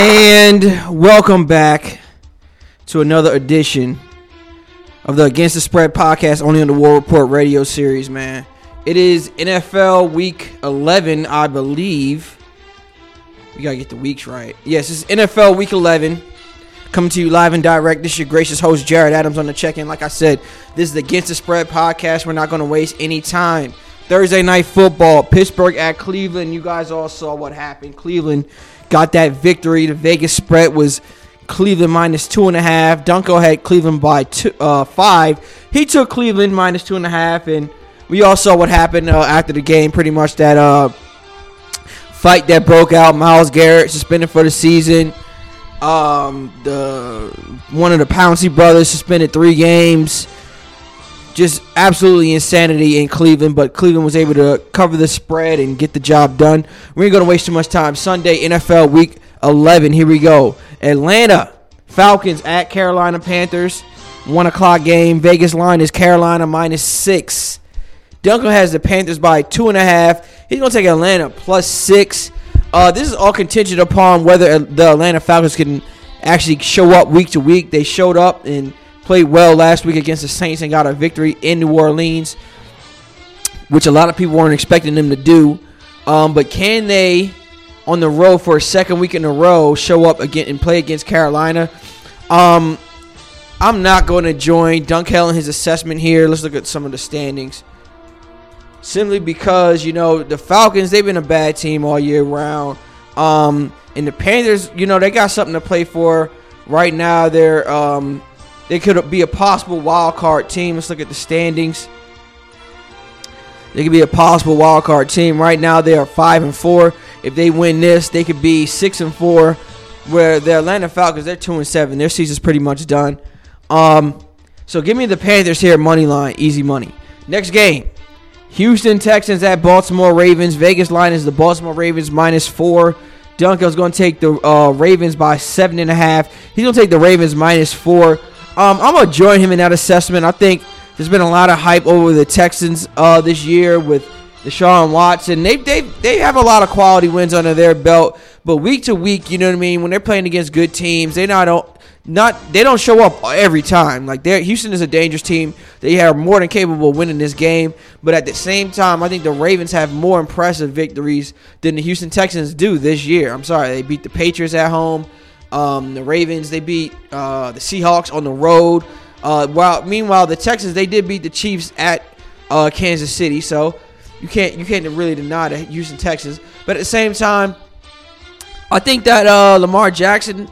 And welcome back to another edition of the Against the Spread podcast, only on the War Report radio series, man. It is NFL Week 11, I believe. We gotta get the weeks right. Yes, it's NFL Week 11. Coming to you live and direct. This is your gracious host, Jared Adams, on the check in. Like I said, this is the Against the Spread podcast. We're not gonna waste any time. Thursday night football, Pittsburgh at Cleveland. You guys all saw what happened. Cleveland got that victory. The Vegas spread was Cleveland minus two and a half. Dunkel had Cleveland by two, uh, five. He took Cleveland minus two and a half, and we all saw what happened uh, after the game. Pretty much that uh, fight that broke out. Myles Garrett suspended for the season. Um, the one of the Pouncey brothers suspended three games. Just absolutely insanity in Cleveland, but Cleveland was able to cover the spread and get the job done. We ain't gonna waste too much time. Sunday NFL Week 11. Here we go. Atlanta Falcons at Carolina Panthers. One o'clock game. Vegas line is Carolina minus six. Dunkel has the Panthers by two and a half. He's gonna take Atlanta plus six. Uh, this is all contingent upon whether the Atlanta Falcons can actually show up week to week. They showed up and played well last week against the Saints and got a victory in New Orleans, which a lot of people weren't expecting them to do. Um, but can they, on the road for a second week in a row, show up again and play against Carolina? Um, I'm not going to join Dunkel in his assessment here. Let's look at some of the standings. Simply because you know the Falcons, they've been a bad team all year round. Um, and the Panthers, you know, they got something to play for. Right now, they're um, they could be a possible wild card team. Let's look at the standings. They could be a possible wild card team. Right now, they are five and four. If they win this, they could be six and four. Where the Atlanta Falcons, they're two and seven. Their season's pretty much done. Um, so give me the Panthers here, money line, easy money. Next game, Houston Texans at Baltimore Ravens. Vegas line is the Baltimore Ravens minus four. Dunkel's going to take the uh, Ravens by seven and a half. He's going to take the Ravens minus four. Um, I'm to join him in that assessment. I think there's been a lot of hype over the Texans uh, this year with Deshaun Watson. They, they, they have a lot of quality wins under their belt. But week to week, you know what I mean? When they're playing against good teams, they not don't not they don't show up every time. Like they Houston is a dangerous team. They are more than capable of winning this game. But at the same time, I think the Ravens have more impressive victories than the Houston Texans do this year. I'm sorry, they beat the Patriots at home. Um, the Ravens they beat uh, the Seahawks on the road. Uh, while meanwhile the Texans they did beat the Chiefs at uh, Kansas City. So you can't you can't really deny the Houston Texans. But at the same time, I think that uh, Lamar Jackson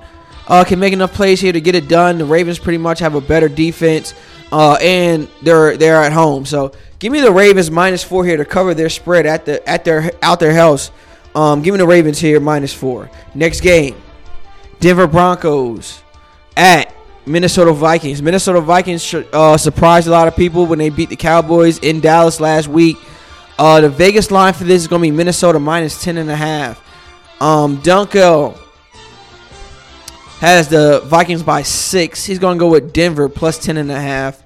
uh, can make enough plays here to get it done. The Ravens pretty much have a better defense, uh, and they're they're at home. So give me the Ravens minus four here to cover their spread at the at their out their house. Um, give me the Ravens here minus four. Next game, Denver Broncos at Minnesota Vikings. Minnesota Vikings uh, surprised a lot of people when they beat the Cowboys in Dallas last week. Uh, the Vegas line for this is going to be Minnesota minus ten and a half. Um, Dunkel has the Vikings by six. He's going to go with Denver plus ten and a half.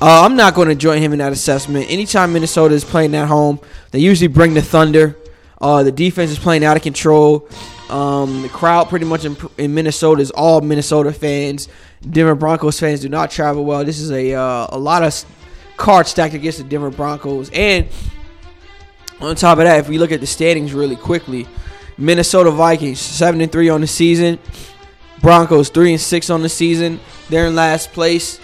Uh, I'm not going to join him in that assessment. Anytime Minnesota is playing at home, they usually bring the thunder. Uh, the defense is playing out of control. Um, the crowd pretty much in, in, Minnesota is all Minnesota fans. Denver Broncos fans do not travel well. This is a uh, a lot of cards stacked against the Denver Broncos. And on top of that, if we look at the standings really quickly, Minnesota Vikings seven and three on the season. Broncos three and six on the season. They're in last place.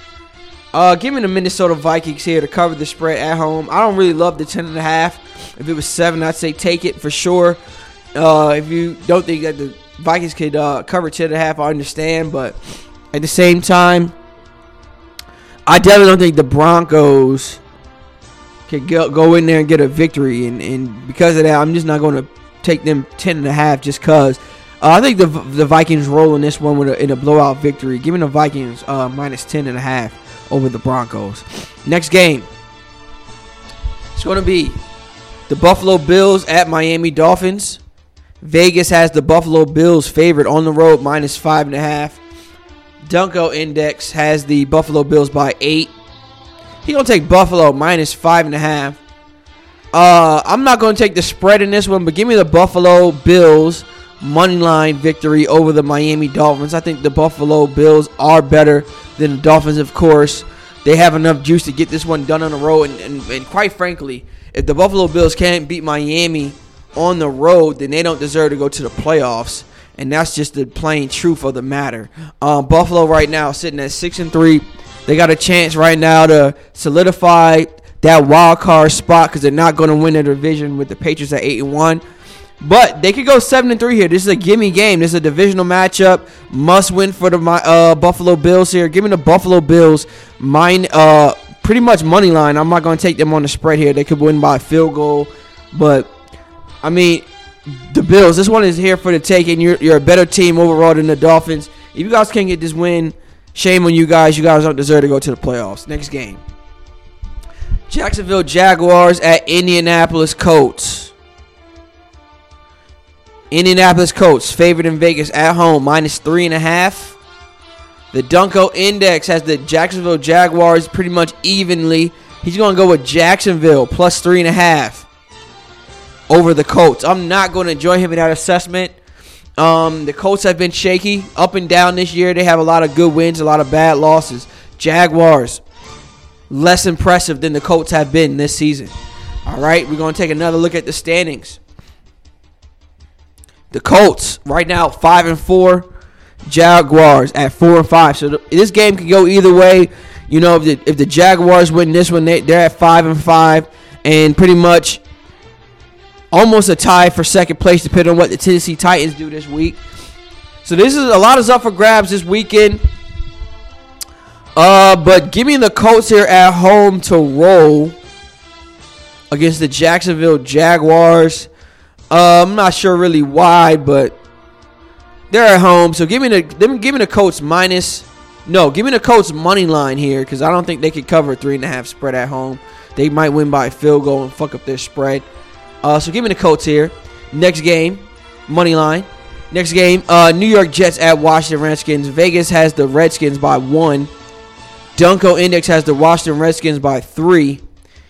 Uh, give me the Minnesota Vikings here to cover the spread at home. I don't really love the ten and a half. If it was seven, I'd say take it for sure. Uh, if you don't think that the Vikings could uh, cover ten and a half, I understand. But at the same time, I definitely don't think the Broncos could go, go in there and get a victory. And, and because of that, I'm just not going to take them ten and a half just cause. Uh, I think the the Vikings roll in this one with a, in a blowout victory. Giving the Vikings uh, minus ten and a half over the Broncos. Next game, it's going to be the Buffalo Bills at Miami Dolphins. Vegas has the Buffalo Bills favored on the road minus five and a half. Dunkel Index has the Buffalo Bills by eight. He gonna take Buffalo minus five and a half. Uh, I'm not gonna take the spread in this one, but give me the Buffalo Bills money line victory over the Miami Dolphins. I think the Buffalo Bills are better than the Dolphins, of course. They have enough juice to get this one done on the road. And, and, and quite frankly, if the Buffalo Bills can't beat Miami on the road, then they don't deserve to go to the playoffs. And that's just the plain truth of the matter. Um, Buffalo right now sitting at six and three. They got a chance right now to solidify that wild card spot because they're not going to win the division with the Patriots at eight and one. But they could go seven and three here. This is a gimme game. This is a divisional matchup. Must win for the uh, Buffalo Bills here. Give me the Buffalo Bills. Mine, uh, pretty much money line. I'm not going to take them on the spread here. They could win by field goal, but I mean, the Bills. This one is here for the taking. You're you're a better team overall than the Dolphins. If you guys can't get this win, shame on you guys. You guys don't deserve to go to the playoffs. Next game. Jacksonville Jaguars at Indianapolis Colts. Indianapolis Colts favored in Vegas at home minus three and a half. The Dunkel Index has the Jacksonville Jaguars pretty much evenly. He's going to go with Jacksonville plus three and a half over the Colts. I'm not going to join him in that assessment. Um, the Colts have been shaky up and down this year. They have a lot of good wins, a lot of bad losses. Jaguars less impressive than the Colts have been this season. All right, we're going to take another look at the standings. The Colts right now five and four. Jaguars at four and five. So this game could go either way. You know, if the, if the Jaguars win this one, they, they're at five and five, and pretty much almost a tie for second place, depending on what the Tennessee Titans do this week. So this is a lot of up for grabs this weekend. Uh, but give me the Colts here at home to roll against the Jacksonville Jaguars. Uh, I'm not sure really why, but they're at home. So give me the give me the Colts minus. No, give me the Colts money line here because I don't think they could cover three and a half spread at home. They might win by a field goal and fuck up their spread. Uh, so give me the Colts here. Next game, money line. Next game, uh, New York Jets at Washington Redskins. Vegas has the Redskins by one. Dunkel Index has the Washington Redskins by three.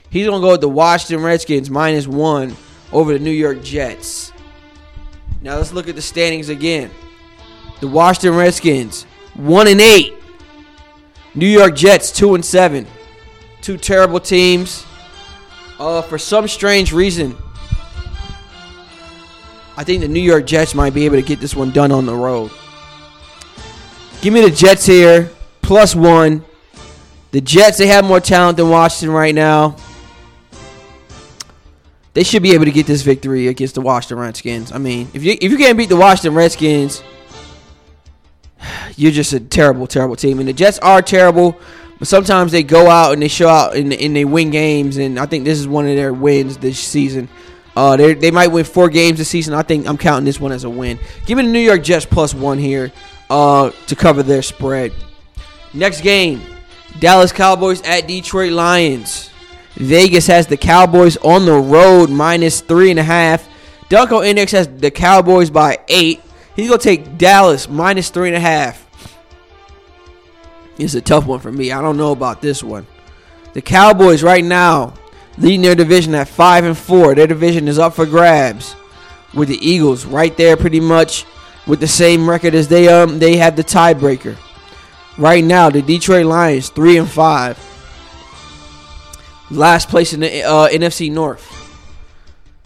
He's gonna go with the Washington Redskins minus one over the New York Jets. Now let's look at the standings again. The Washington Redskins one and eight. New York Jets two and seven. Two terrible teams. Uh, for some strange reason, I think the New York Jets might be able to get this one done on the road. Give me the Jets here, plus one. The Jets, they have more talent than Washington right now. They should be able to get this victory against the Washington Redskins. I mean, if you if you can't beat the Washington Redskins, you're just a terrible, terrible team. And the Jets are terrible, but sometimes they go out and they show out and, and they win games. And I think this is one of their wins this season. Uh, they they might win four games this season. I think I'm counting this one as a win. Give me the New York Jets plus one here uh, to cover their spread. Next game, Dallas Cowboys at Detroit Lions. Vegas has the Cowboys on the road minus three and a half. Dunkel Index has the Cowboys by eight. He's gonna take Dallas minus three and a half. It's a tough one for me. I don't know about this one. The Cowboys right now leading their division at five and four. Their division is up for grabs with the Eagles right there, pretty much with the same record as they um they have the tiebreaker. Right now, the Detroit Lions three and five, last place in the uh, NFC North.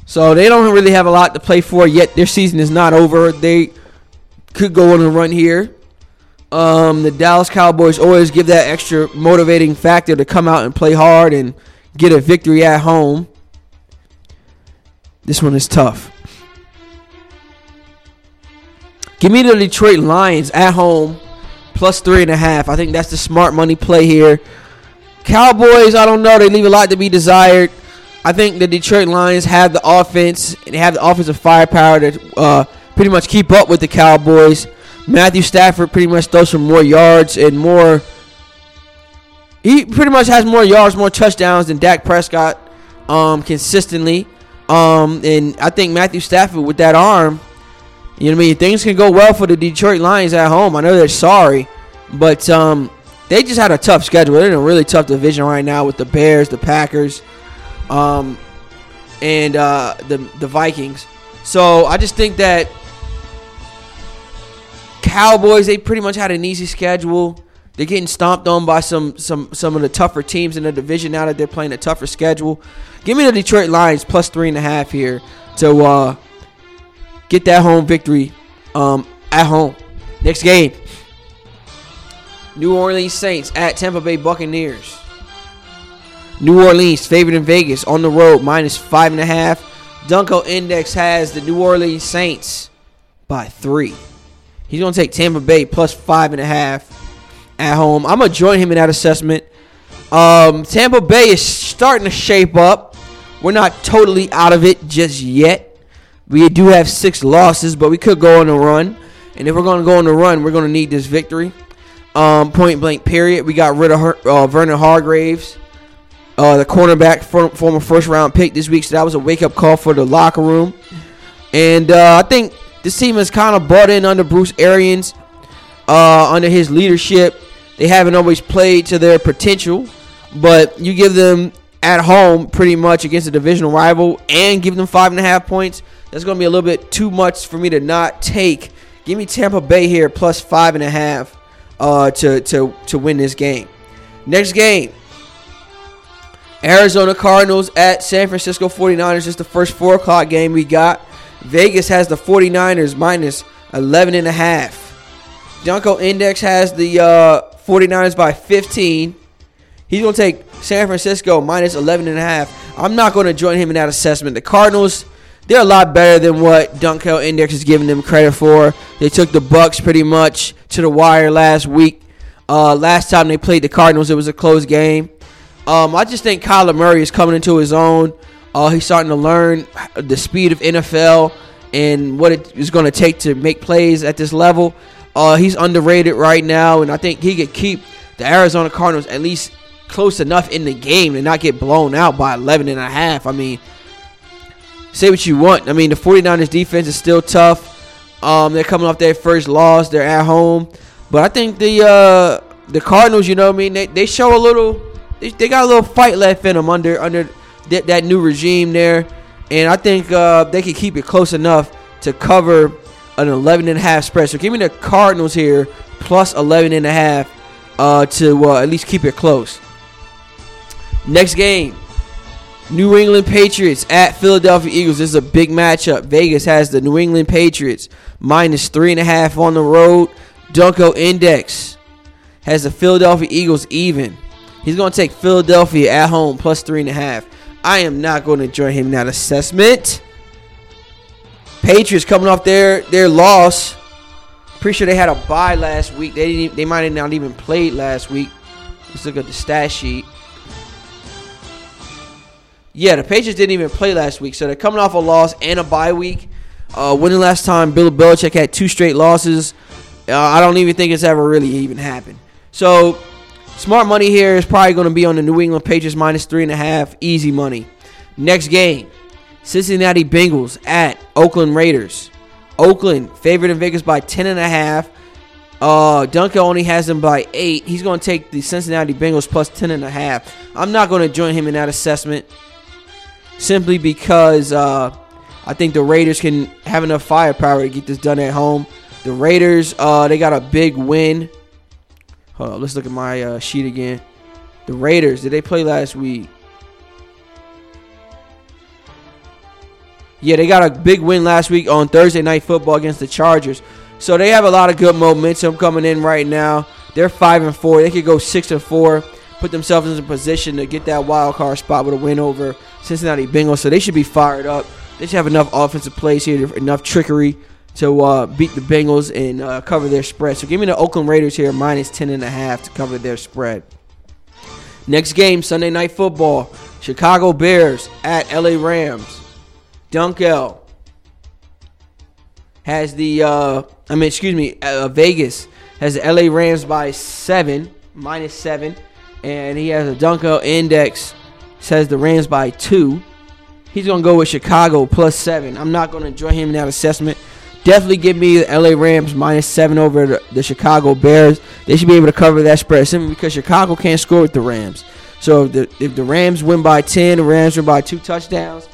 So they don't really have a lot to play for yet. Their season is not over. They could go on a run here. Um, the Dallas Cowboys always give that extra motivating factor to come out and play hard and get a victory at home. This one is tough. Give me the Detroit Lions at home plus three and a half. I think that's the smart money play here. Cowboys, I don't know. They leave a lot to be desired. I think the Detroit Lions have the offense and they have the offensive firepower to uh, pretty much keep up with the Cowboys. Matthew Stafford pretty much throws for more yards and more he pretty much has more yards, more touchdowns than Dak Prescott um, consistently. Um, and I think Matthew Stafford with that arm, you know what I mean? Things can go well for the Detroit Lions at home. I know they're sorry, but um, they just had a tough schedule. They're in a really tough division right now with the Bears, the Packers, um, and uh, the the Vikings. So I just think that Cowboys, they pretty much had an easy schedule. They're getting stomped on by some some some of the tougher teams in the division now that they're playing a tougher schedule. Give me the Detroit Lions plus three and a half here to uh, get that home victory um, at home. Next game. New Orleans Saints at Tampa Bay Buccaneers. New Orleans favored in Vegas on the road minus five and a half. Dunkel Index has the New Orleans Saints by three. He's gonna take Tampa Bay plus five and a half at home. I'm gonna join him in that assessment. Um, Tampa Bay is starting to shape up. We're not totally out of it just yet. We do have six losses, but we could go on a run. And if we're going to go on a run, we're going to need this victory. Um, point blank, period. We got rid of her, uh, Vernon Hargreaves, uh, the cornerback, former first round pick this week. So that was a wake up call for the locker room. And uh, I think this team has kind of bought in under Bruce Arians, uh, under his leadership. They haven't always played to their potential, but you give them at home pretty much against a divisional rival and give them five and a half points. That's going to be a little bit too much for me to not take. Give me Tampa Bay here plus five and a half uh, to, to, to win this game. Next game Arizona Cardinals at San Francisco 49ers. This is the first four o'clock game we got. Vegas has the 49ers minus 11 and a half. Dunkel Index has the uh, 49ers by 15. He's going to take San Francisco minus 11 and a half. I'm not going to join him in that assessment. The Cardinals, they're a lot better than what Dunkel Index is giving them credit for. They took the Bucs pretty much to the wire last week. Uh, last time they played the Cardinals, it was a close game. Um, I just think Kyler Murray is coming into his own. Uh, he's starting to learn the speed of NFL and what it is going to take to make plays at this level. Uh, he's underrated right now, and I think he could keep the Arizona Cardinals at least close enough in the game to not get blown out by 11 and a half. I mean, say what you want. I mean, the 49ers defense is still tough. Um, they're coming off their first loss. They're at home. But I think the uh, the Cardinals, you know what I mean, they, they show a little they, got a little fight left in them under under that, that new regime there. And I think uh, they can keep it close enough to cover an 11 and a half spread. So give me the Cardinals here plus 11 and a half uh, to uh, at least keep it close. Next game. New England Patriots at Philadelphia Eagles. This is a big matchup. Vegas has the New England Patriots minus three and a half on the road. Dunkel Index has the Philadelphia Eagles even. He's going to take Philadelphia at home plus three and a half. I am not going to join him in that assessment. Patriots coming off their their loss. Pretty sure they had a bye last week. They didn't. They might have not even played last week. Let's look at the stat sheet. Yeah, the Patriots didn't even play last week, so they're coming off a loss and a bye week. Uh, when the last time Bill Belichick had two straight losses? Uh, I don't even think it's ever really even happened. So, smart money here is probably going to be on the New England Patriots minus three and a half. Easy money. Next game. Cincinnati Bengals at Oakland Raiders. Oakland favored in Vegas by 10 and a half. Uh, Dunkel only has them by eight. He's going to take the Cincinnati Bengals plus 10 and a half. I'm not going to join him in that assessment simply because uh, I think the Raiders can have enough firepower to get this done at home. The Raiders, uh, they got a big win. Hold on, let's look at my uh, sheet again. The Raiders, did they play last week? Yeah, they got a big win last week on Thursday Night Football against the Chargers. So they have a lot of good momentum coming in right now. They're five and four. They could go six and four, put themselves in a position to get that wild card spot with a win over Cincinnati Bengals. So they should be fired up. They should have enough offensive plays here, enough trickery to uh, beat the Bengals and uh, cover their spread. So give me the Oakland Raiders here minus ten and a half to cover their spread. Next game, Sunday Night Football. Chicago Bears at LA Rams. Dunkel has the, uh, I mean, excuse me, uh, Vegas has the LA Rams by seven, minus seven, and he has a Dunkel index says the Rams by two. He's gonna go with Chicago plus seven. I'm not gonna join him in that assessment. Definitely give me the LA Rams minus seven over the, the Chicago Bears. They should be able to cover that spread simply because Chicago can't score with the Rams. So if the if the Rams win by ten, the Rams win by two touchdowns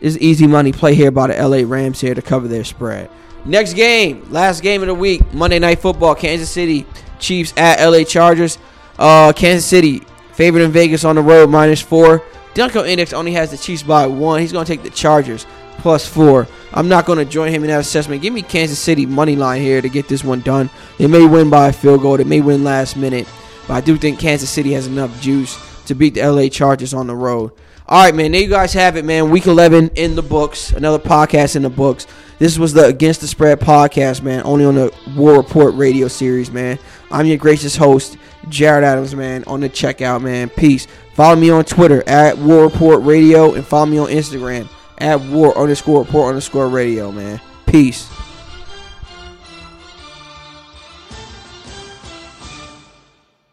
is easy money play here by the LA Rams here to cover their spread. Next game, last game of the week, Monday Night Football, Kansas City Chiefs at LA Chargers. Uh, Kansas City favored in Vegas on the road minus four. Dunkel Index only has the Chiefs by one. He's going to take the Chargers plus four. I'm not going to join him in that assessment. Give me Kansas City money line here to get this one done. They may win by a field goal. They may win last minute, but I do think Kansas City has enough juice to beat the LA Chargers on the road. All right, man. There you guys have it, man. Week 11 in the books. Another podcast in the books. This was the Against the Spread podcast, man. Only on the War Report radio series, man. I'm your gracious host, Jared Adams, man. On the checkout, man. Peace. Follow me on Twitter at War Report Radio and follow me on Instagram at War underscore Report underscore Radio, man. Peace.